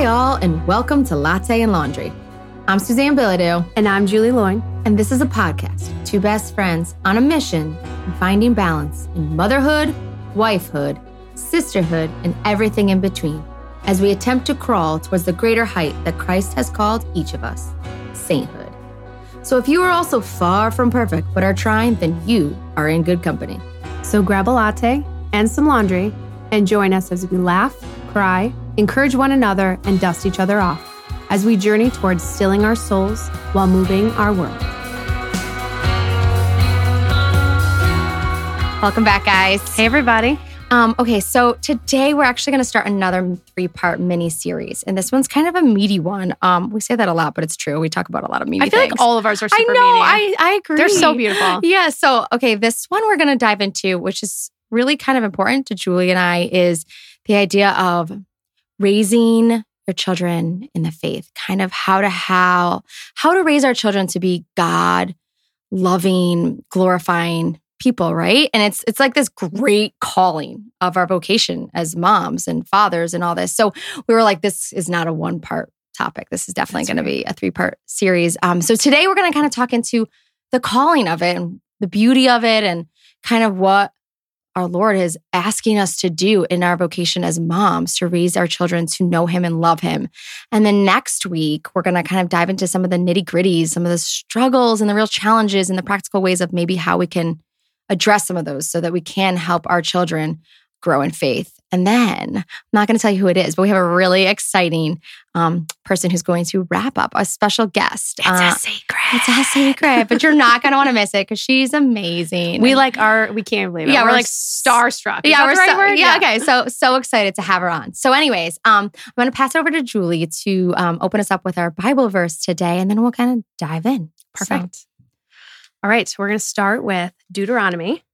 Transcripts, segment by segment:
Hi, all, and welcome to Latte and Laundry. I'm Suzanne Bilodeau, And I'm Julie Loin. and this is a podcast, two best friends on a mission in finding balance in motherhood, wifehood, sisterhood, and everything in between as we attempt to crawl towards the greater height that Christ has called each of us sainthood. So if you are also far from perfect but are trying, then you are in good company. So grab a latte and some laundry and join us as we laugh, cry, encourage one another, and dust each other off as we journey towards stilling our souls while moving our world. Welcome back, guys. Hey, everybody. Um, okay, so today we're actually going to start another three-part mini series, and this one's kind of a meaty one. Um, we say that a lot, but it's true. We talk about a lot of meaty I feel things. like all of ours are I know. meaty. I I agree. They're so beautiful. Yeah. So okay, this one we're going to dive into, which is really kind of important to Julie and I, is the idea of raising your children in the faith. Kind of how to how how to raise our children to be God loving, glorifying people, right? And it's it's like this great calling of our vocation as moms and fathers and all this. So we were like, this is not a one part topic. This is definitely going to be a three part series. Um, so today we're going to kind of talk into the calling of it and the beauty of it and kind of what our Lord is asking us to do in our vocation as moms to raise our children to know Him and love Him. And then next week, we're going to kind of dive into some of the nitty gritties, some of the struggles and the real challenges and the practical ways of maybe how we can address some of those so that we can help our children grow in faith. And then I'm not going to tell you who it is, but we have a really exciting um, person who's going to wrap up, a special guest. It's uh, a secret. it's a secret, but you're not going to want to miss it because she's amazing. We like our, we can't believe it. Yeah, we're, we're like starstruck. Is yeah, we're right so, word? yeah, okay. So so excited to have her on. So, anyways, um, I'm going to pass it over to Julie to um, open us up with our Bible verse today, and then we'll kind of dive in. Perfect. All right. So we're going to start with Deuteronomy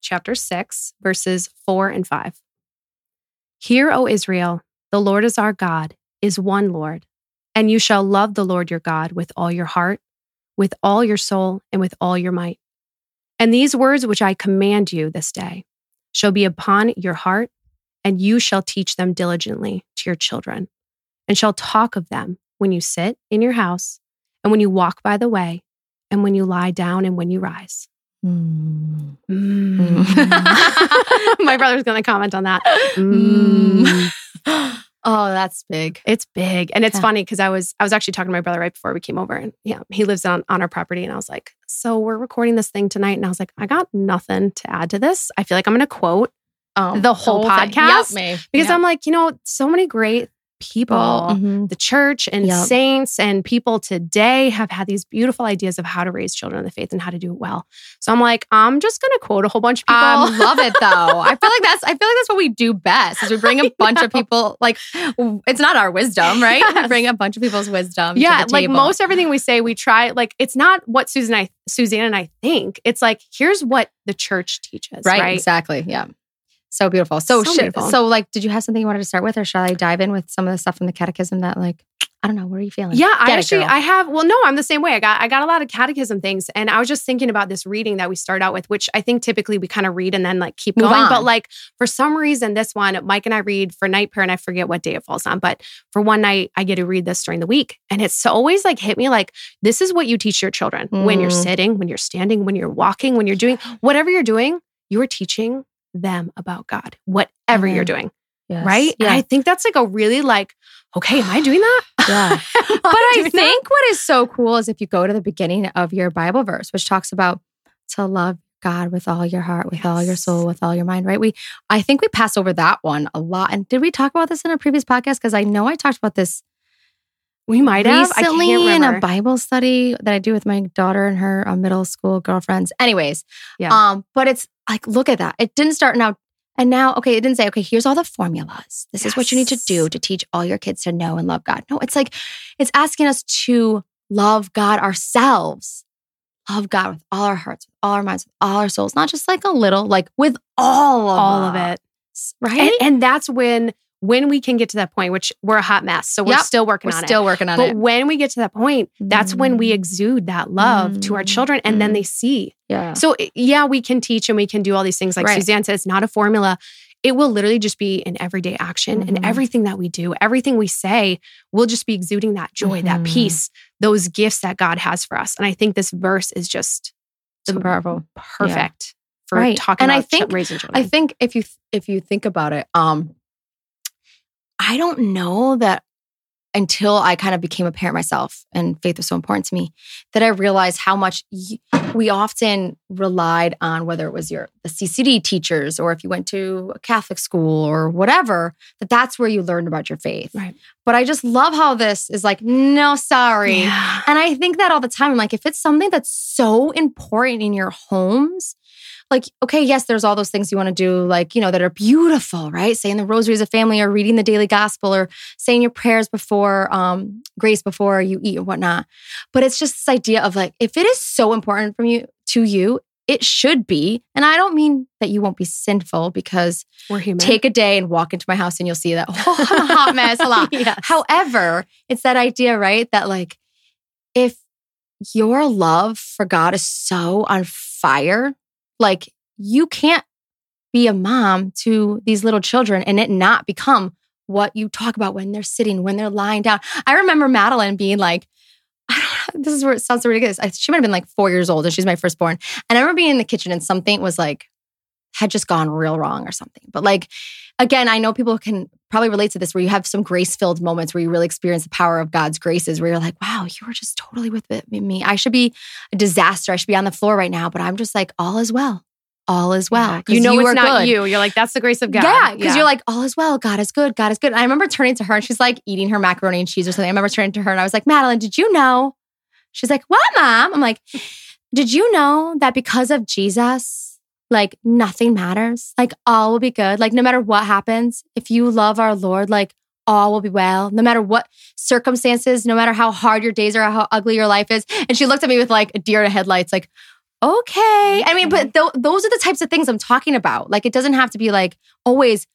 chapter 6, verses 4 and 5. Hear, O Israel, the Lord is our God, is one Lord, and you shall love the Lord your God with all your heart, with all your soul, and with all your might. And these words which I command you this day shall be upon your heart, and you shall teach them diligently to your children, and shall talk of them when you sit in your house, and when you walk by the way, and when you lie down, and when you rise. Mm. My brother's going to comment on that. Mm. oh, that's big. It's big, and it's Yeah. funny because I was I was actually talking to my brother right before we came over, and yeah, he lives on on our property, and I was like, "So we're recording this thing tonight," and I was like, "I got nothing to add to this. I feel like I'm going to quote Um, The whole thing. podcast? Yep, me. because Yep. I'm like, you know, so many great people." Mhm. The church and Yep. saints and people today have had these beautiful ideas of how to raise children in the faith and how to do it well. So I'm like, I'm just to quote a whole bunch of people. I love it though. I feel like that's I feel like that's what we do best is we bring a bunch of people like it's not our wisdom, right? We bring a bunch of people's wisdom. to yeah, like most everything we say, we try. Like it's not what Susan and I, Suzanne and I think. It's like here's what the church teaches, right, right? exactly. Yeah. So beautiful. So, So should- beautiful. so like, did you have something you wanted to start with, or shall I dive in with some of the stuff from the catechism that, like, I don't know, what are you feeling? Yeah, I Get it, actually. I have. Well, no, I'm the same way. I got I got a lot of catechism things, and I was just thinking about this reading that we start out with, which I think typically we kind of read and then like keep Move going. on. But like for some reason, this one Mike and I read for night prayer, and I forget what day it falls on. But for one night, I get to read this during the week, and it's always like hit me like this is what you teach your children when you're Mm. sitting, when you're standing, when you're walking, when you're doing whatever you're doing. You are teaching them about God, whatever Mhm. you're doing, Yes. right? And I think that's like a really like, okay, am I doing that? Yeah. But I that? think what is so cool is if you go to the beginning of your Bible verse, which talks about to love God with all your heart, with all your soul, with all your mind, right? We, I think we pass over that one a lot. And did we talk about this in a previous podcast? Because I know I talked about this we might have. Recently can't in a Bible study that I do with my daughter and her uh, middle school girlfriends. Anyways, Yeah. um, but it's like, look at that. It didn't start now. And now, okay, it didn't say, okay, here's all the formulas. This is what you need to do to teach all your kids to know and love God. No, it's like, it's asking us to love God ourselves. Love God with all our hearts, with all our minds, with all our souls, not just like a little, like with all of all of it. right? And, and that's when when we can get to that point, which we're a hot mess. So we're Yep. still working We're on still it. working on But it. when we get to that point, that's when we Mm. exude that love to our Mm. children and then Mm. they see. Yeah. So yeah, we can teach and we can do all these things like Right. Suzanne said, it's not a formula. it will literally just be an everyday action and Mhm. everything that we do, everything we say will just be exuding that joy, that Mhm. peace, those gifts that God has for us. And I think this verse is just the So powerful. perfect for Right. talking And I think- raising children. I think if you if you think about it, um, I don't know that until I kind of became a parent myself, and faith was so important to me, that I realized how much we often relied on whether it was your the CCD teachers or if you went to a Catholic school or whatever, that that's where you learned about your faith. Right. But I just love how this is like, no, sorry. Yeah. And I think that all the time. I'm like, if it's something that's so important in your homes, like, okay, yes, there's all those things you want to do, like, you know, that are beautiful, right? Saying the rosary as a family or reading the daily gospel or saying your prayers before um, grace before you eat and whatnot. But it's just this idea of like, if it is so important from you to you, it should be. And I don't mean that you won't be sinful because We're human. take a day and walk into my house and you'll see that, oh, I'm a hot mess, a lot. Yes. However, it's that idea, right? That like if your love for God is so on fire, like you can't be a mom to these little children and it not become what you talk about when they're sitting, when they're lying down. I remember Madeline being like, I don't, this is where it sounds so ridiculous. She might have been like four years old and she's my firstborn. And I remember being in the kitchen and something was like, had just gone real wrong or something. But like, again, I know people can probably relate to this where you have some grace filled moments where you really experience the power of God's graces, where you're like, wow, you were just totally with me. I should be a disaster. I should be on the floor right now, but I'm just like, all is well. All is well. Yeah. You know you it's not good. you. You're like, that's the grace of God. Yeah, because you're like, all is well. God is good. God is good. And I remember turning to her and she's like eating her macaroni and cheese or something. I remember turning to her and I was like, Madeline, did you know? She's like, what, mom? I'm like, did you know that because of Jesus, like nothing matters? Like all will be good. Like no matter what happens, if you love our Lord, like all will be well, no matter what circumstances, no matter how hard your days are, how ugly your life is. And she looked at me with like a deer in the headlights, like, okay. I mean, but th- those are the types of things I'm talking about. Like, it doesn't have to be like always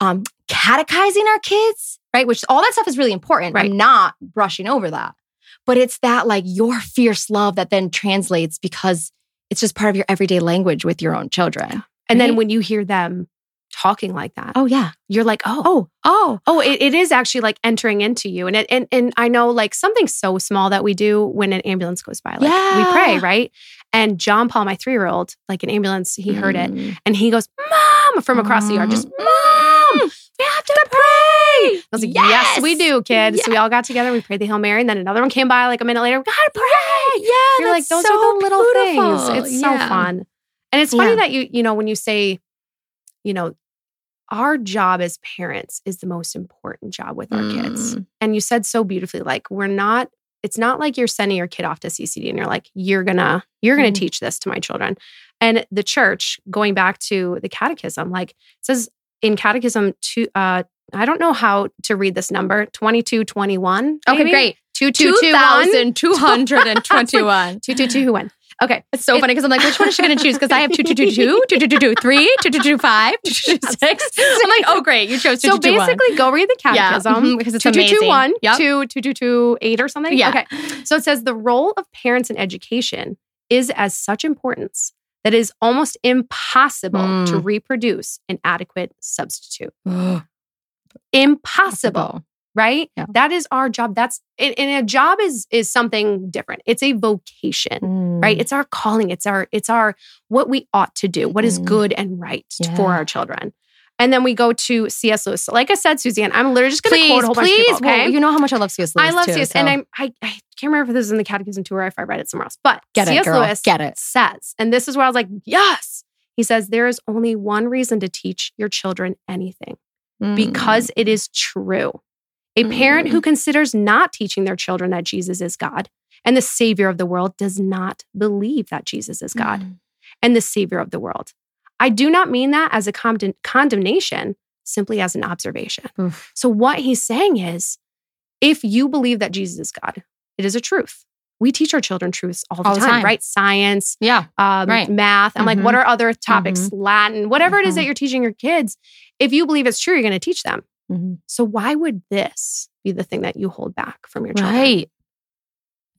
um, catechizing our kids, right? Which all that stuff is really important. Right. I'm not brushing over that. But it's that like your fierce love that then translates because it's just part of your everyday language with your own children. and then when you hear them talking like that, Oh, yeah. you're like, oh, Oh, oh. Oh, it, it is actually like entering into you. And it and and I know like something so small that we do when an ambulance goes by. Like we pray, right? And John Paul, my three-year-old, like an ambulance, he heard it Mm. and he goes, Mom, from across the yard, just Mom, we have to pray. I was like, Yes, we do, kids. So we all got together, we prayed the Hail Mary, and then another one came by like a minute later, we gotta pray. Yeah, You're like, those so are the little beautiful. things. It's so Yeah. fun. And it's funny Yeah. that you, you know, when you say, you know, our job as parents is the most important job with our kids. Mm. And you said so beautifully, like, we're not, it's not like you're sending your kid off to CCD and you're like, you're gonna, you're gonna Mm. teach this to my children. And the church, going back to the catechism, like says in catechism to uh I don't know how to read this number, 2221. Okay, maybe? great. 2221. 2,221. 2221. Okay. It's so funny because I'm like, which one is she going to choose? Because I have 2222, 2223, 2225, 2226. I'm like, oh, great. You chose 2221. So basically, go read the catechism. mhm, because it's amazing. 2221 Yep. to 2228 or something. Yeah. Okay. So it says the role of parents in education is as such importance that it is almost impossible to Mm. reproduce an adequate substitute. Impossible, right? Yeah. That is our job. That's and, a job is is something different. It's a vocation. Mm. Right? It's our calling. It's our it's our what we ought to do, what is Mhm. good and right for our children. And then we go to C.S. Lewis. So like I said, Suzanne, I'm literally just going to Please, quote a whole bunch of people. Okay? Well, you know how much I love C.S. Lewis. I love too, C.S. so And I'm, I, I can't remember if this is in the Catechism tour or if I read it somewhere else. But Get it, C.S. girl. Lewis Get it. says, and this is where I was like, yes. He says, there is only one reason to teach your children anything Mm. because it is true. A parent who considers not teaching their children that Jesus is God and the Savior of the world does not believe that Jesus is God Mm. and the Savior of the world. I do not mean that as a condemn- condemnation, simply as an observation. Oof. So, what he's saying is if you believe that Jesus is God, it is a truth. We teach our children truths all the, All the time, time. right? Science, Yeah. um, Right. math. I'm like, Mhm. what are other topics? Latin, whatever it is that Mhm. you're teaching your kids. If you believe it's true, you're going to teach them. Mhm. So, why would this be the thing that you hold back from your children? Right.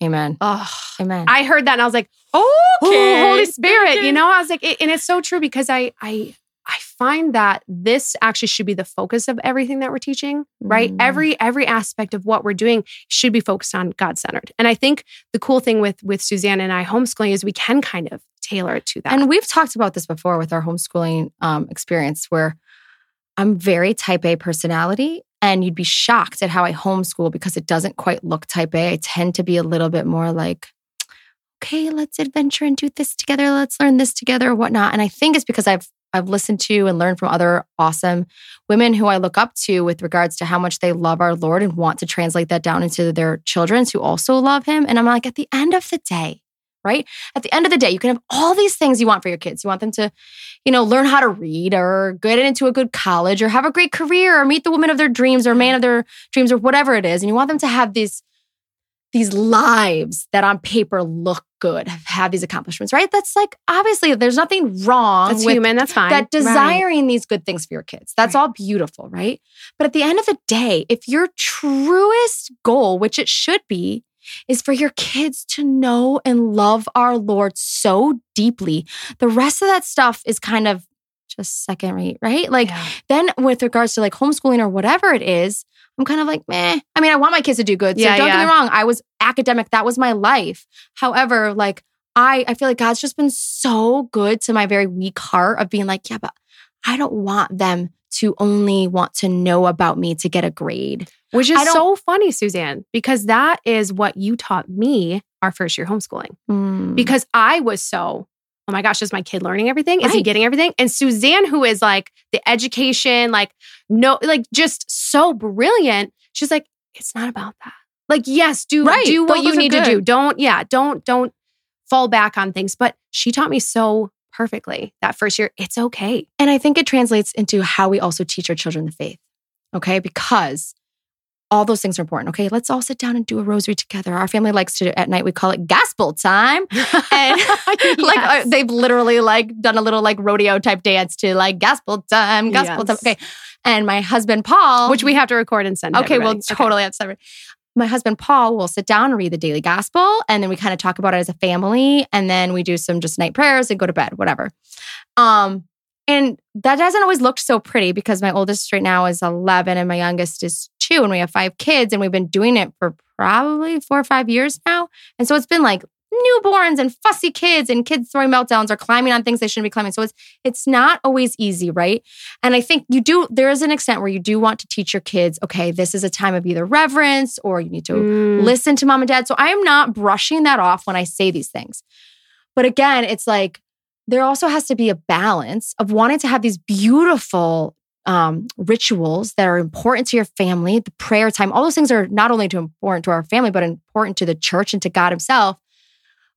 Amen. Oh, Amen. I heard that and I was like, okay. oh, Holy Spirit, you know, I was like, it- and it's so true because I, I, I find that this actually should be the focus of everything that we're teaching, right? Mm. Every every aspect of what we're doing should be focused on God centered. And I think the cool thing with with Suzanne and I homeschooling is we can kind of tailor it to that. And we've talked about this before with our homeschooling um, experience, where I'm very type A personality, and you'd be shocked at how I homeschool because it doesn't quite look type A. I tend to be a little bit more like, okay, let's adventure and do this together. Let's learn this together, or whatnot. And I think it's because I've I've listened to and learned from other awesome women who I look up to with regards to how much they love our Lord and want to translate that down into their children's who also love Him. And I'm like, at the end of the day, right? At the end of the day, you can have all these things you want for your kids. You want them to, you know, learn how to read or get into a good college or have a great career or meet the woman of their dreams or man of their dreams or whatever it is. And you want them to have these these lives that on paper look good, have these accomplishments, right? That's like obviously there's nothing wrong That's with human, that's fine. that Right. desiring these good things for your kids. That's Right. all beautiful, right? But at the end of the day, if your truest goal, which it should be, is for your kids to know and love our Lord so deeply, the rest of that stuff is kind of just second rate, right? Like Yeah. then with regards to like homeschooling or whatever it is, I'm kind of like, meh. I mean, I want my kids to do good. So Yeah, don't get me wrong. I was academic. That was my life. However, like I, I feel like God's just been so good to my very weak heart of being like, yeah, but I don't want them to only want to know about me to get a grade. Which is so funny, Suzanne, because that is what you taught me our first year homeschooling. Mm. Because I was so, oh my gosh, is my kid learning everything? Is he getting everything? And Suzanne, who is like the education, like, no, like just so brilliant, she's like, it's not about that. Like, yes, do Right. do what Those you need to do. Don't, yeah, don't, don't fall back on things. But she taught me so perfectly that first year. It's okay. And I think it translates into how we also teach our children the faith. Okay. Because all those things are important. Okay. Let's all sit down and do a rosary together. Our family likes to, at night, we call it gospel time. And like uh, they've literally like done a little like rodeo type dance to like gospel time, gospel Yes. time. Okay. And my husband, Paul, which we have to record and send. Okay, well, everybody. totally have to. My husband Paul will sit down and read the daily gospel, and then we kind of talk about it as a family, and then we do some just night prayers and go to bed, whatever. Um, and that doesn't always look so pretty because my oldest right now is 11 and my youngest is two, and we have five kids, and we've been doing it for probably four or five years now. And so it's been like newborns and fussy kids and kids throwing meltdowns or climbing on things they shouldn't be climbing. So it's it's not always easy, right? And I think you do there is an extent where you do want to teach your kids, okay, this is a time of either reverence or you need to Mm. listen to mom and dad. So I am not brushing that off when I say these things. But again, it's like there also has to be a balance of wanting to have these beautiful um, rituals that are important to your family, the prayer time, all those things are not only to important to our family, but important to the church and to God Himself.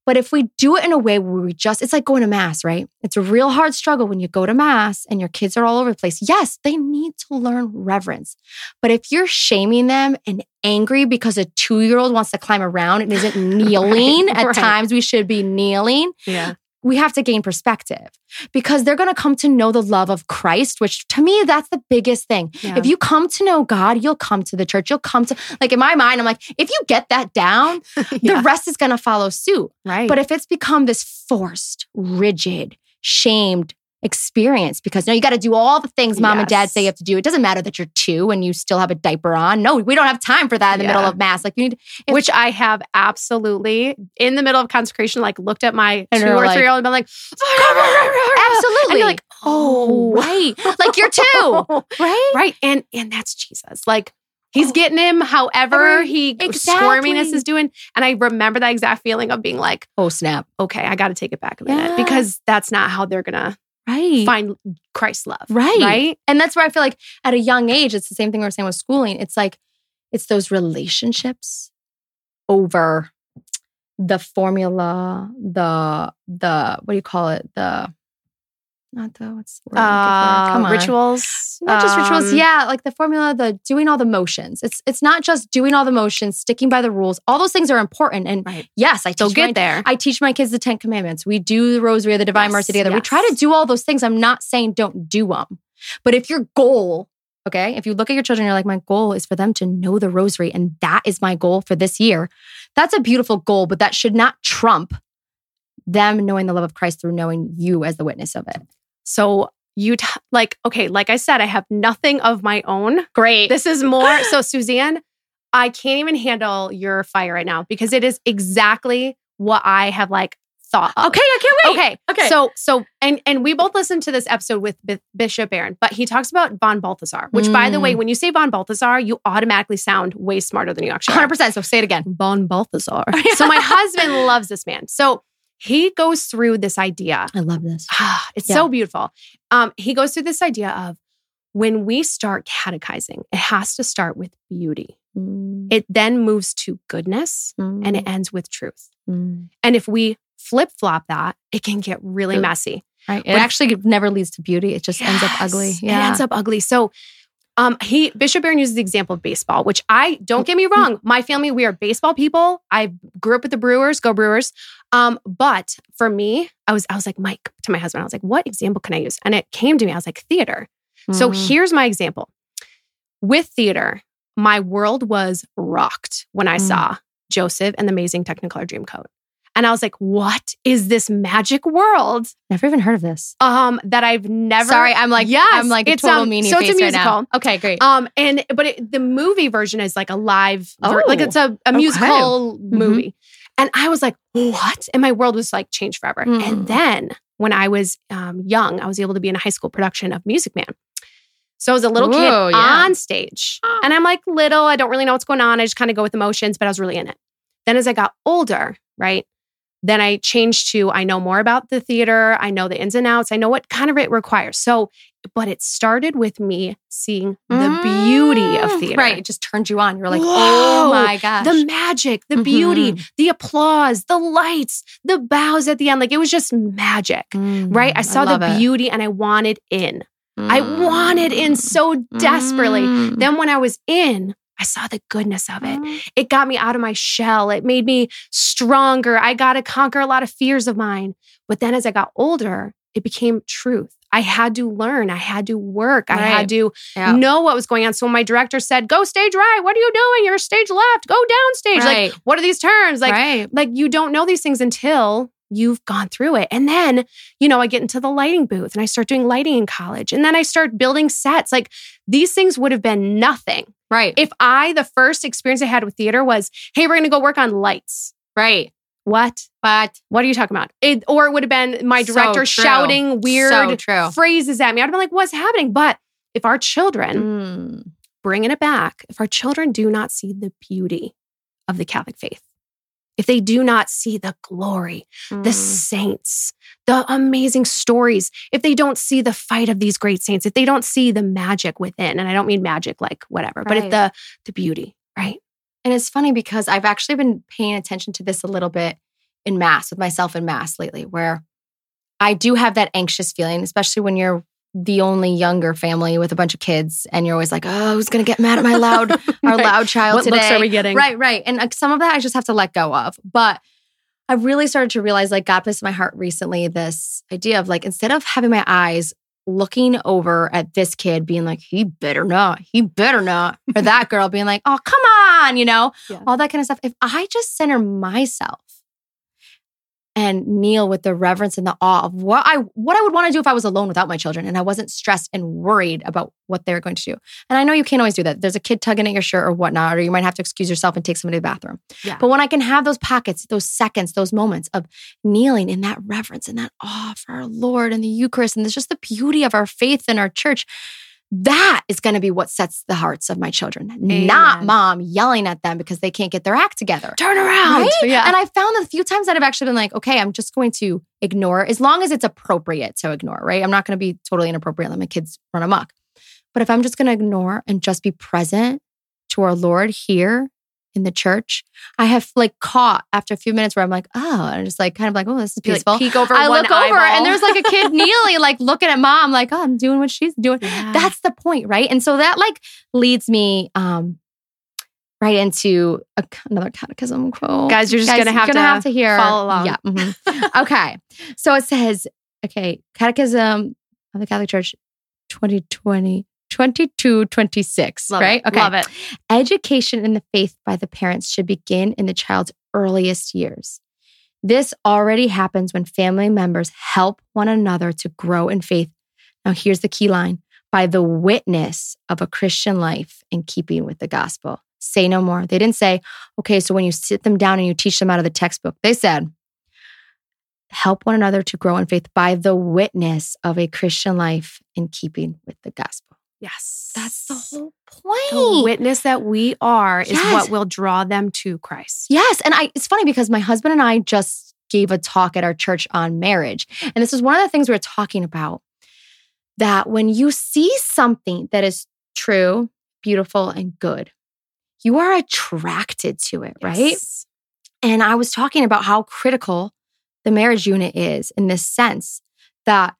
But if we do it in a way where we just, it's like going to mass, right? It's a real hard struggle when you go to mass and your kids are all over the place. Yes, they need to learn reverence. But if you're shaming them and angry because a two year old wants to climb around and isn't kneeling, Right, at right. times we should be kneeling, Yeah. We have to gain perspective because they're going to come to know the love of Christ, which to me, that's the biggest thing. Yeah. If you come to know God, you'll come to the church. You'll come to, like in my mind, I'm like, if you get that down, Yeah. the rest is going to follow suit. right. But if it's become this forced, rigid, shamed experience, because no, you got to do all the things mom and dad say you have to do. It doesn't matter that you're two and you still have a diaper on. No, we don't have time for that in the middle of mass. Like you need, if- which I have absolutely in the middle of consecration, like looked at my two or like- three year old and been like, absolutely. Like, oh. oh, right. Like you're two, right? right. And and that's Jesus. Like he's Oh. getting him however he exactly. squirminess is doing. And I remember that exact feeling of being like, Oh, snap. okay, I got to take it back a minute Yeah. because that's not how they're gonna Right. find Christ's love. Right. Right. And that's where I feel like at a young age, it's the same thing we are saying with schooling. It's like, it's those relationships over the formula, the, the, what do you call it? The, not the, what's the word I'm looking for? Uh, Come on. rituals. Not just rituals. um, Yeah. Like the formula, the doing all the motions. It's, it's not just doing all the motions, sticking by the rules. All those things are important. And Right. yes, I They'll teach my get there. I teach my kids the Ten Commandments. We do the Rosary of the Divine Yes, Mercy together. We try to do all those things. I'm not saying don't do them. But if your goal, okay, if you look at your children, you're like, my goal is for them to know the Rosary, and that is my goal for this year. That's a beautiful goal, but that should not trump them knowing the love of Christ through knowing you as the witness of it. So you t- like okay, like I said, I have nothing of my own. Great. This is more so Suzanne, I can't even handle your fire right now because it is exactly what I have like thought. Of. okay, I can't wait. Okay. Okay. So so and and we both listened to this episode with B- Bishop Barron, but he talks about von Balthasar, which by the Mm. way, when you say von Balthasar, you automatically sound way smarter than you actually are. 100%. So say it again. Von Balthasar. so my husband loves this man. So he goes through this idea. I love this. Ah, it's Yeah. so beautiful. Um, he goes through this idea of when we start catechizing, it has to start with beauty. It then moves to goodness and it ends with truth. Mm. And if we flip flop that, it can get really messy. right. It But- actually never leads to beauty. It just ends up Yes, ugly. It ends up ugly. So um he Bishop Barron uses the example of baseball, which I don't get me wrong. My family, we are baseball people. I grew up with the Brewers, go Brewers. Um, but for me, I was I was like, Mike, to my husband, I was like, what example can I use? And it came to me, I was like, theater. So Mm. here's my example. With theater, my world was rocked when I Mm. saw Joseph and the Amazing Technicolor Dreamcoat. And I was like, what is this magic world never even heard of this. um that I've never Sorry, I'm like, Yes, I'm like a it's, total um, meanie so it's a face right musical. Okay, great. um and but it, the movie version is like a live ver- like Oh, it's a, a okay. musical Mm-hmm. movie. And I was like, what? And my world was like changed forever. Mm. And then when I was um, young, I was able to be in a high school production of Music Man. So I was a little kid yeah. on stage. And I'm like little, I don't really know what's going on. I just kind of go with emotions, but I was really in it. Then as I got older, right? Then I changed to I know more about the theater. I know the ins and outs. I know what kind of it requires. So, but it started with me seeing the beauty of Mm. theater. Right. It just turned you on. You were like, Whoa, oh my gosh. The magic, the Mhm. beauty, the applause, the lights, the bows at the end. Like it was just magic, Mm, right? I saw the love it. beauty and I wanted in. I wanted in so desperately. Mm. Then when I was in, I saw the goodness of it. Mm-hmm. It got me out of my shell. It made me stronger. I got to conquer a lot of fears of mine. But then as I got older, it became truth. I had to learn. I had to work. I had to Yeah. know what was going on. So when my director said, "Go stage right. What are you doing? You're stage left. Go down stage." Right. Like, what are these terms? Like, right. like you don't know these things until you've gone through it. And then, you know, I get into the lighting booth and I start doing lighting in college. And then I start building sets. Like these things would have been nothing Right. if I, the first experience I had with theater was, hey, we're going to go work on lights. right. What? But What are you talking about? It, or it would have been my director true. shouting weird so phrases at me. I'd have been like, what's happening? But if our children, Mm. bringing it back, if our children do not see the beauty of the Catholic faith, if they do not see the glory, the Mm. saints, the amazing stories, if they don't see the fight of these great saints, if they don't see the magic within, and I don't mean magic like whatever, but if the the beauty, right? And it's funny because I've actually been paying attention to this a little bit in mass with myself in mass lately, where I do have that anxious feeling, especially when you're the only younger family with a bunch of kids, and you're always like, "Oh, who's gonna get mad at my loud, our Right. loud child What today?" looks are we getting? Right, right. And some of that I just have to let go of. But I really started to realize, like, God placed in my heart recently this idea of like, instead of having my eyes looking over at this kid being like, he better not, he better not, or that girl being like, oh, come on, you know, Yeah. all that kind of stuff. If I just center myself and kneel with the reverence and the awe of what I what I would want to do if I was alone without my children and I wasn't stressed and worried about what they were going to do. And I know you can't always do that. There's a kid tugging at your shirt or whatnot, or you might have to excuse yourself and take somebody to the bathroom. Yeah. But when I can have those pockets, those seconds, those moments of kneeling in that reverence and that awe for our Lord and the Eucharist, and there's just the beauty of our faith and our church. That is going to be what sets the hearts of my children, not mom yelling at them because they can't get their act together. Turn around. Right? Yeah. And I found that a few times that I've actually been like, okay, I'm just going to ignore as long as it's appropriate to ignore, right? I'm not going to be totally inappropriate, let my kids run amok. But if I'm just going to ignore and just be present to our Lord here in the church, I have like caught after a few minutes where I'm like, oh, and I'm just like kind of like, oh, this is You, like, peaceful. peek over I look over and there's like a kid kneeling, like looking at mom, like, oh, I'm doing what she's doing. Yeah. That's the point, right? And so that like leads me um right into a, another catechism quote. Guys, you're just gonna have gonna to have to hear follow along. Yeah. mhm. okay. So it says, okay, Catechism of the Catholic Church 2020 2226, Love right? It. Love it. Education in the faith by the parents should begin in the child's earliest years. This already happens when family members help one another to grow in faith, Now, here's the key line by the witness of a Christian life in keeping with the gospel. Say no more. They didn't say, okay, so when you sit them down and you teach them out of the textbook, they said, help one another to grow in faith by the witness of a Christian life in keeping with the gospel. Yes. That's the whole point. The witness that we are is what will draw them to Christ. Yes. And I it's funny because my husband and I just gave a talk at our church on marriage. And this is one of the things we were talking about that when you see something that is true, beautiful, and good, you are attracted to it, right? And I was talking about how critical the marriage unit is in this sense that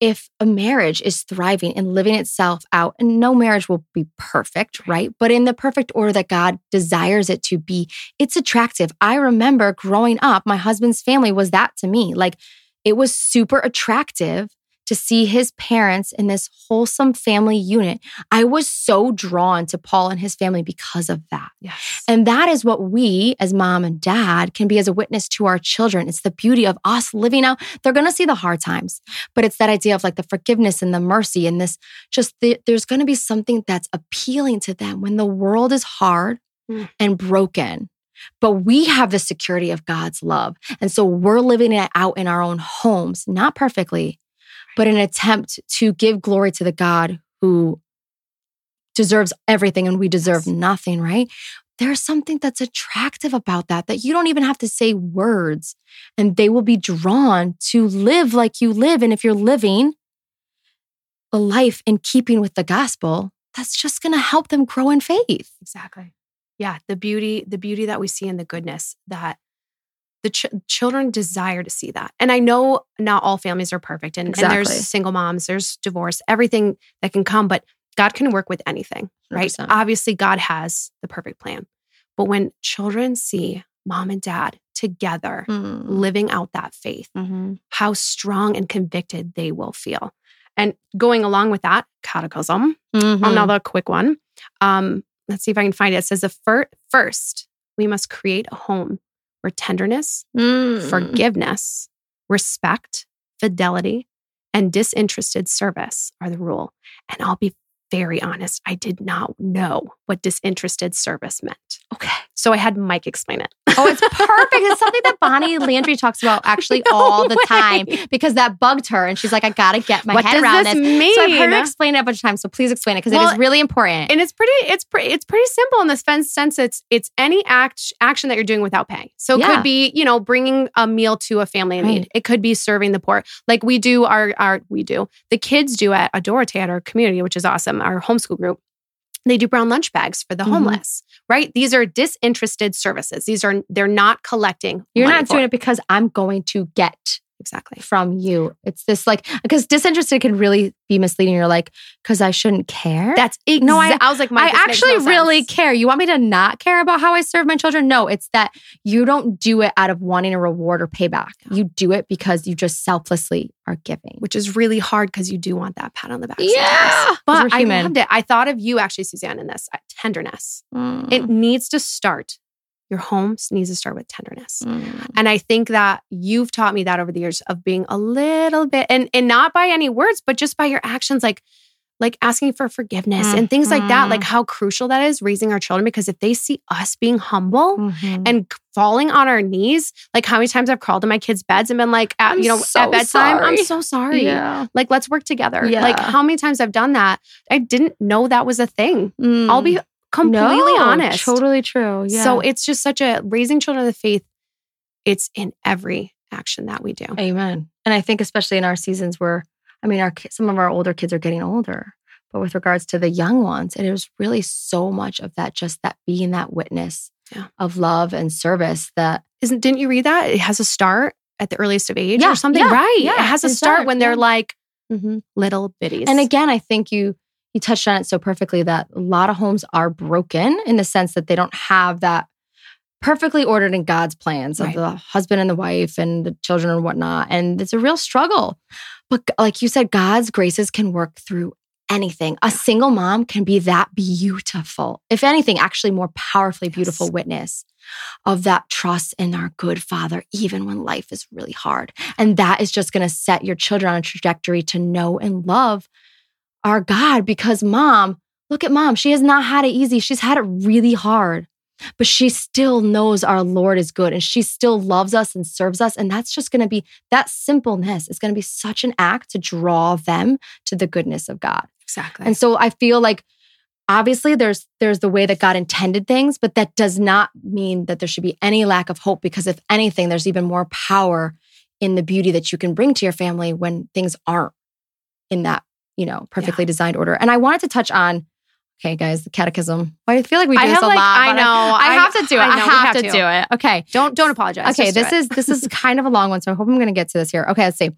if a marriage is thriving and living itself out, and no marriage will be perfect, right? But in the perfect order that God desires it to be, it's attractive. I remember growing up, my husband's family was that to me. Like it was super attractive to see his parents in this wholesome family unit. I was so drawn to Paul and his family because of that. Yes. And that is what we, as mom and dad, can be as a witness to our children. It's the beauty of us living out. They're going to see the hard times, but it's that idea of like the forgiveness and the mercy and this just the, there's going to be something that's appealing to them when the world is hard Mm. and broken. But we have the security of God's love. And so we're living it out in our own homes, not perfectly, but an attempt to give glory to the God who deserves everything and we deserve nothing, right? There's something that's attractive about that, that you don't even have to say words and they will be drawn to live like you live. And if you're living a life in keeping with the gospel, that's just going to help them grow in faith. Exactly. Yeah, the beauty, the beauty that we see in the goodness that the ch- children desire to see that. And I know not all families are perfect, and, and there's single moms, there's divorce, everything that can come, but God can work with anything, right? 100%. Obviously, God has the perfect plan. But when children see mom and dad together living out that faith, Mm-hmm. how strong and convicted they will feel. And going along with that, catechism, Mm-hmm. another quick one. Um, let's see if I can find it. It says the fir- first, we must create a home where tenderness, Mm. forgiveness, respect, fidelity, and disinterested service are the rule. And I'll be very honest, I did not know what disinterested service meant. Okay. So I had Mike explain it. Oh, it's perfect. It's something that Bonnie Landry talks about actually No all the way. time because that bugged her. And she's like, I got to get my what head around this this. mean? So I've heard her explain it a bunch of times. So please explain it because it Well, is really important. and it's pretty it's pretty it's pretty simple in the sense sense it's it's any act action that you're doing without pay so it Yeah. could be you know bringing a meal to a family in need it could be serving the poor like we do our our we do the kids do at adorate at our community which is awesome our homeschool group they do brown lunch bags for the Mhm. homeless right? These are disinterested services. These are they're not collecting You're not doing it because I'm going to get exactly from you. It's this like, because disinterested can really be misleading. You're like, because I shouldn't care. that's No, I- I was like I Mike, this makes actually no really care. You want me to not care about how I serve my children? No, it's that you don't do it out of wanting a reward or payback. You do it because you just selflessly are giving. which is really hard because you do want that pat on the back. Yeah, but I loved it. I thought of you actually, Suzanne, in this tenderness. Mm. It needs to start. Your home needs to start with tenderness. Mm. And I think that you've taught me that over the years of being a little bit and and not by any words, but just by your actions, like like asking for forgiveness and things like that. Like how crucial that is raising our children because if they see us being humble Mhm. and falling on our knees, like how many times I've crawled in my kids' beds and been like, at, I'm you know, so at bedtime, I'm so sorry. yeah. Like, let's work together. Yeah. Like, how many times I've done that? I didn't know that was a thing. I'll be completely. No, honest. Totally true. Yeah. So it's just such a raising children of the faith. It's in every action that we do. Amen. And I think especially in our seasons where, I mean, our some of our older kids are getting older, but with regards to the young ones, it is really so much of that, just that being that witness Yeah. of love and service that Isn't? Didn't you read that? It has a start at the earliest of age Yeah, or something, yeah, right? yeah, it has a it start when they're like mm-hmm. little bitties. And again, I think you you touched on it so perfectly that a lot of homes are broken in the sense that they don't have that perfectly ordered in God's plans Right. of the husband and the wife and the children and whatnot. And it's a real struggle. But like you said, God's graces can work through anything. A single mom can be that beautiful. If anything, actually more powerfully beautiful Yes. witness of that trust in our good father, even when life is really hard. And that is just going to set your children on a trajectory to know and love our God because mom, look at mom. She has not had it easy. She's had it really hard, but she still knows our Lord is good and she still loves us and serves us. And that's just going to be that simpleness is going to be such an act to draw them to the goodness of God. Exactly. And so I feel like obviously there's there's the way that God intended things, but that does not mean that there should be any lack of hope because if anything there's even more power in the beauty that you can bring to your family when things aren't in that, you know, perfectly designed order. And I wanted to touch on okay guys, the catechism. I feel like we do I this a like- lot. I know. I, I- have to do it. I I, know, we have, have to, to. do it. Okay. don't don't apologize. Okay, this is this is kind of a long one, so I hope I'm going to get to this here. Okay, let's see.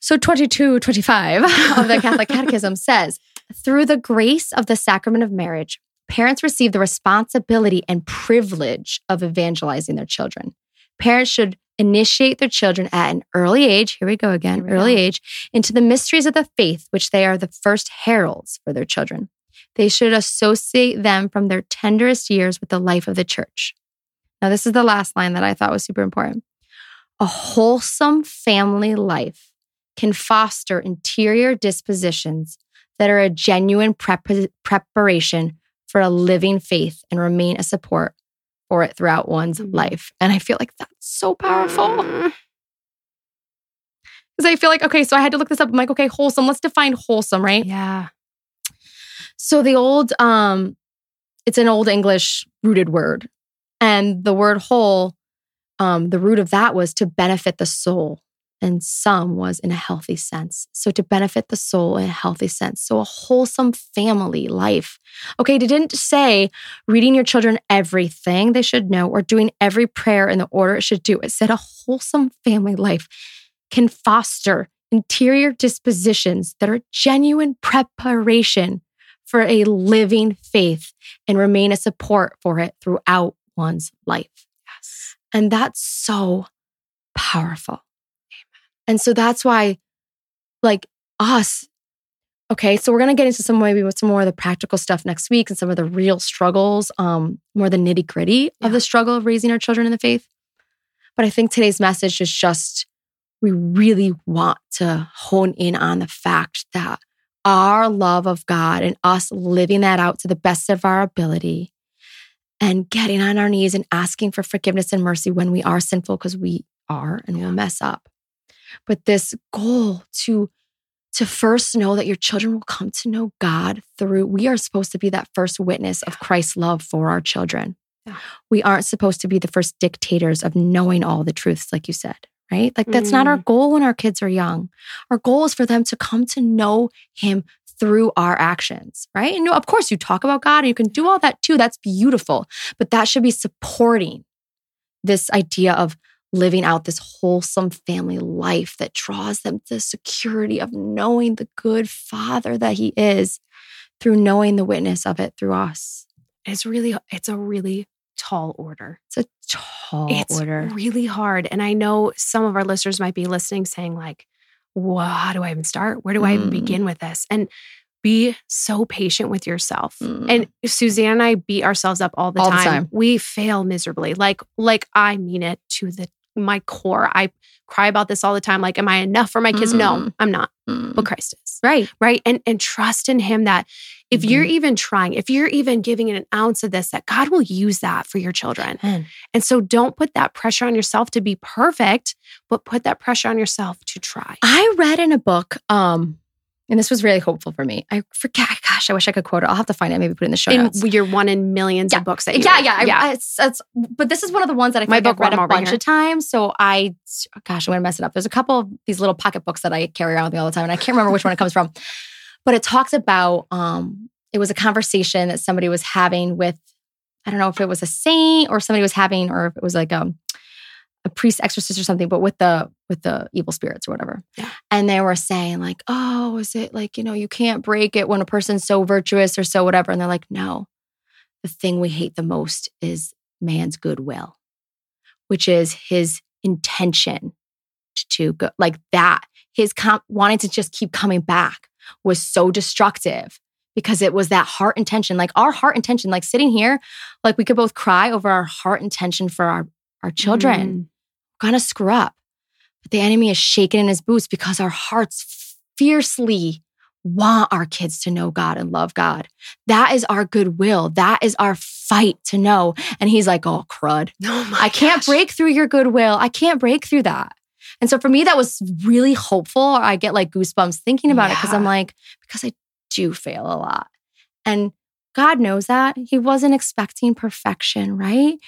So 22, 25 of the Catholic Catechism says, through the grace of the sacrament of marriage, parents receive the responsibility and privilege of evangelizing their children. Parents should initiate their children at an early age, here we go again, we early go. age, into the mysteries of the faith, which they are the first heralds for their children. They should associate them from their tenderest years with the life of the church. Now, this is the last line that I thought was super important. A wholesome family life can foster interior dispositions that are a genuine prep- preparation for a living faith and remain a support for it throughout one's Mm. life. And I feel like that's so powerful Mm. because I feel like, okay, so I had to look this up. I'm like, okay, wholesome. Let's define wholesome, right? Yeah. So the old, um, it's an old English rooted word. And the word whole, um, the root of that was to benefit the soul. And some was in a healthy sense. So to benefit the soul in a healthy sense. So a wholesome family life. Okay, they didn't say reading your children everything they should know or doing every prayer in the order it should do. It said a wholesome family life can foster interior dispositions that are genuine preparation for a living faith and remain a support for it throughout one's life. Yes. And that's so powerful. And so that's why, like us, okay, so we're gonna get into some maybe with some more of the practical stuff next week and some of the real struggles, um, more the nitty gritty Yeah. of the struggle of raising our children in the faith. But I think today's message is just we really want to hone in on the fact that our love of God and us living that out to the best of our ability and getting on our knees and asking for forgiveness and mercy when we are sinful because we are and Yeah. will mess up. But this goal to to first know that your children will come to know God through we are supposed to be that first witness of Christ's love for our children. Yeah. We aren't supposed to be the first dictators of knowing all the truths like you said, right? Like that's not our mm. goal when our kids are young. Our goal is for them to come to know him through our actions, right? And of course, you talk about God and you can do all that too. That's beautiful. But that should be supporting this idea of living out this wholesome family life that draws them to the security of knowing the good father that he is through knowing the witness of it through us. It's really it's a really tall order. It's a tall it's order. really hard. And I know some of our listeners might be listening saying, like, well, how do I even start? Where do I even Mm. begin with this? And be so patient with yourself. Mm. And Suzanne and I beat ourselves up all the, All the time. time. We fail miserably. Like, like I mean it to the my core. I cry about this all the time. Like, am I enough for my kids? No, Mm. I'm not. Mm. But Christ is. right. Right. And and trust in him that if Mm-hmm. you're even trying, if you're even giving it an ounce of this, that God will use that for your children. Amen. And so don't put that pressure on yourself to be perfect, but put that pressure on yourself to try. I read in a book, um, and this was really hopeful for me. I forget, gosh, I wish I could quote it. I'll have to find it, maybe put it in the show In notes. you're one in millions Yeah. of books that you yeah, read. yeah, I, I- it's, it's, but this is one of the ones that I My I've book read a bunch of times. So I, gosh, I'm gonna mess it up. There's a couple of these little pocket books that I carry around with me all the time, and I can't remember which one it comes from. But it talks about, um, it was a conversation that somebody was having with, I don't know if it was a saint or somebody was having, or if it was like um, a priest exorcist or something, but with the with the evil spirits or whatever. Yeah. And they were saying like, oh, is it like you know you can't break it when a person's so virtuous or so whatever? And they're like, no, the thing we hate the most is man's goodwill, which is his intention to go like that, his com- wanting to just keep coming back. was so destructive because it was that heart intention. Like our heart intention, like sitting here, like we could both cry over our heart intention for our, our children. Mm. Gonna screw up. But the enemy is shaking in his boots because our hearts fiercely want our kids to know God and love God. That is our goodwill. That is our fight to know. And he's like, oh, crud. Oh I can't gosh. break through your goodwill. I can't break through that. And so for me, that was really hopeful. I get like goosebumps thinking about it because I'm like, because I do fail a lot. And God knows that. He wasn't expecting perfection, right?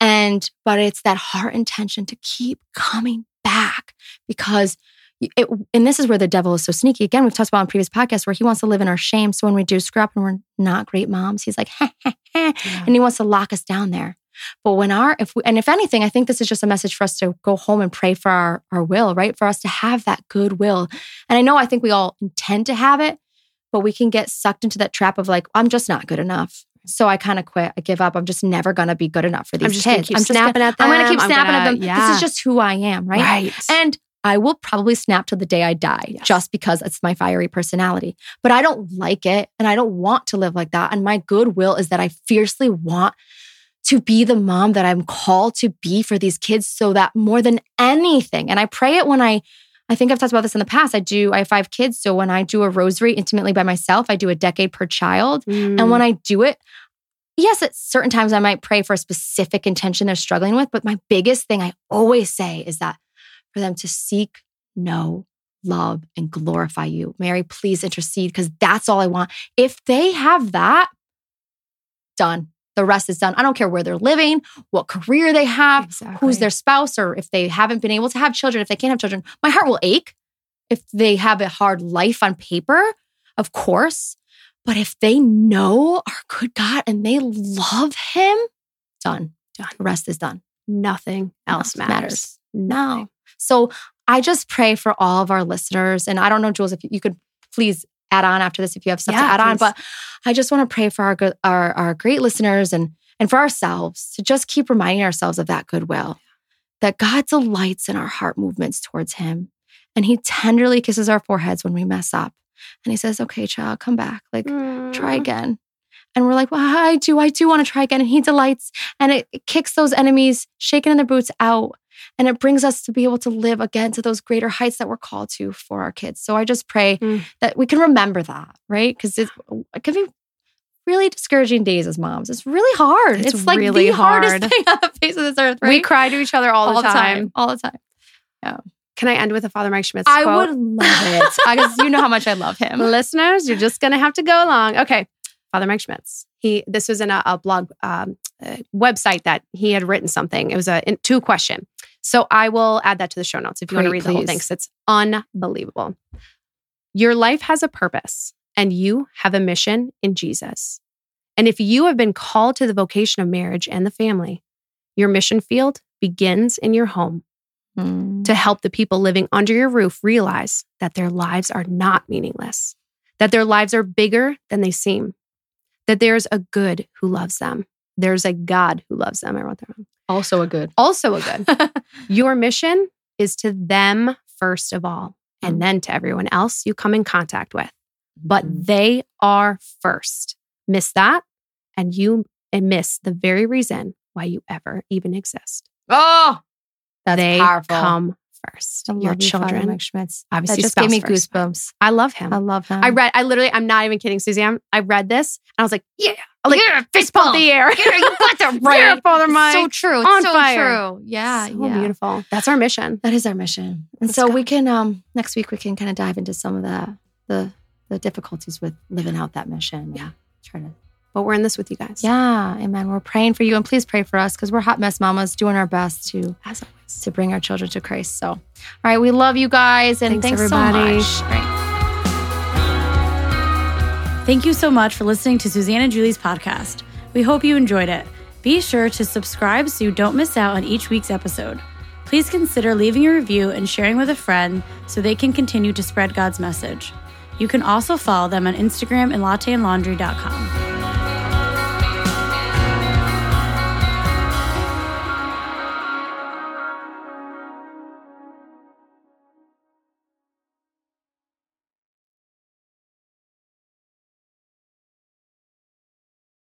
And, but it's that heart intention to keep coming back because it, and this is where the devil is so sneaky. Again, we've talked about in previous podcasts where he wants to live in our shame. So when we do screw up and we're not great moms, he's like, Yeah. and he wants to lock us down there. But when our, if we, and if anything, I think this is just a message for us to go home and pray for our, our will, right? For us to have that good will. And I know I think we all intend to have it, but we can get sucked into that trap of like, I'm just not good enough. So I kind of quit. I give up. I'm just never going to be good enough for these I'm just kids. gonna keep I'm just snapping gonna, at them. I'm going to keep I'm snapping at gonna- them. This is just who I am, right? Right. And I will probably snap till the day I die Yes. just because it's my fiery personality. But I don't like it and I don't want to live like that. And my goodwill is that I fiercely want to be the mom that I'm called to be for these kids so that more than anything, and I pray it when I, I think I've talked about this in the past. I do, I have five kids. So when I do a rosary intimately by myself, I do a decade per child. Mm. And when I do it, yes, at certain times I might pray for a specific intention they're struggling with. But my biggest thing I always say is that for them to seek, know, love, and glorify you. Mary, please intercede because that's all I want. If they have that, done. The rest is done. I don't care where they're living, what career they have, exactly. who's their spouse, or if they haven't been able to have children, if they can't have children. My heart will ache if they have a hard life on paper, of course. But if they know our good God and they love Him, done. Done. The rest is done. Nothing else Else matters. No. So I just pray for all of our listeners. And I don't know, Jules, if you could please add on after this if you have stuff Yeah, to add on. But I just want to pray for our good our, our great listeners and and for ourselves to just keep reminding ourselves of that goodwill. That God delights in our heart movements towards him. And he tenderly kisses our foreheads when we mess up. And he says, Okay, child, come back. Like try Mm. again. And we're like, well, I do, I do want to try again. And he delights and it, it kicks those enemies shaking in their boots out. And it brings us to be able to live again to those greater heights that we're called to for our kids. So I just pray Mm. that we can remember that, right? Because it, it can be really discouraging days as moms. It's really hard. It's It's, like really the hardest hard. thing on the face of this earth, right? We cry to each other all, the time. All the time. Yeah. Can I end with a Father Mike Schmitz I would love it. Because you know how much I love him. Listeners, you're just gonna have to go along. Okay, Father Mike Schmitz. He this was in a, a blog um, website that he had written something. It was a two question. So I will add that to the show notes if you want to Great, read the whole thing thing. 'cause it's unbelievable. Your life has a purpose, and you have a mission in Jesus. And if you have been called to the vocation of marriage and the family, your mission field begins in your home Mm. to help the people living under your roof realize that their lives are not meaningless, that their lives are bigger than they seem, that there's a good who loves them. There's a God who loves them. I wrote that wrong. Also a good. Also, a good. Your mission is to them first of all, and Mm. then to everyone else you come in contact with. But Mm. they are first. Miss that, and you miss the very reason why you ever even exist. Oh, that's they powerful. come first. Your Father children. Mike Schmitz. obviously that just gave me first. goosebumps. I love him. I love him. I read, I literally, I'm not even kidding, Suzanne. I read this and I was like, yeah, like Yeah, fist pump the air. Yeah, you got that Yeah, right. Father It's Mike. so true. It's on so fire. true. Yeah, so yeah. beautiful. That's our mission. That is our mission. And Let's so go. we can um next week we can kind of dive into some of the the the difficulties with living out that mission. Yeah. Try to But we're in this with you guys. Yeah, amen. We're praying for you and please pray for us because we're hot mess mamas doing our best to As always. To bring our children to Christ. So all right, we love you guys and Thanks, thanks, everybody. so much. Right. Thank you so much for listening to Suzanne and Julie's podcast. We hope you enjoyed it. Be sure to subscribe so you don't miss out on each week's episode. Please consider leaving a review and sharing with a friend so they can continue to spread God's message. You can also follow them on Instagram and latteandlaundry.com.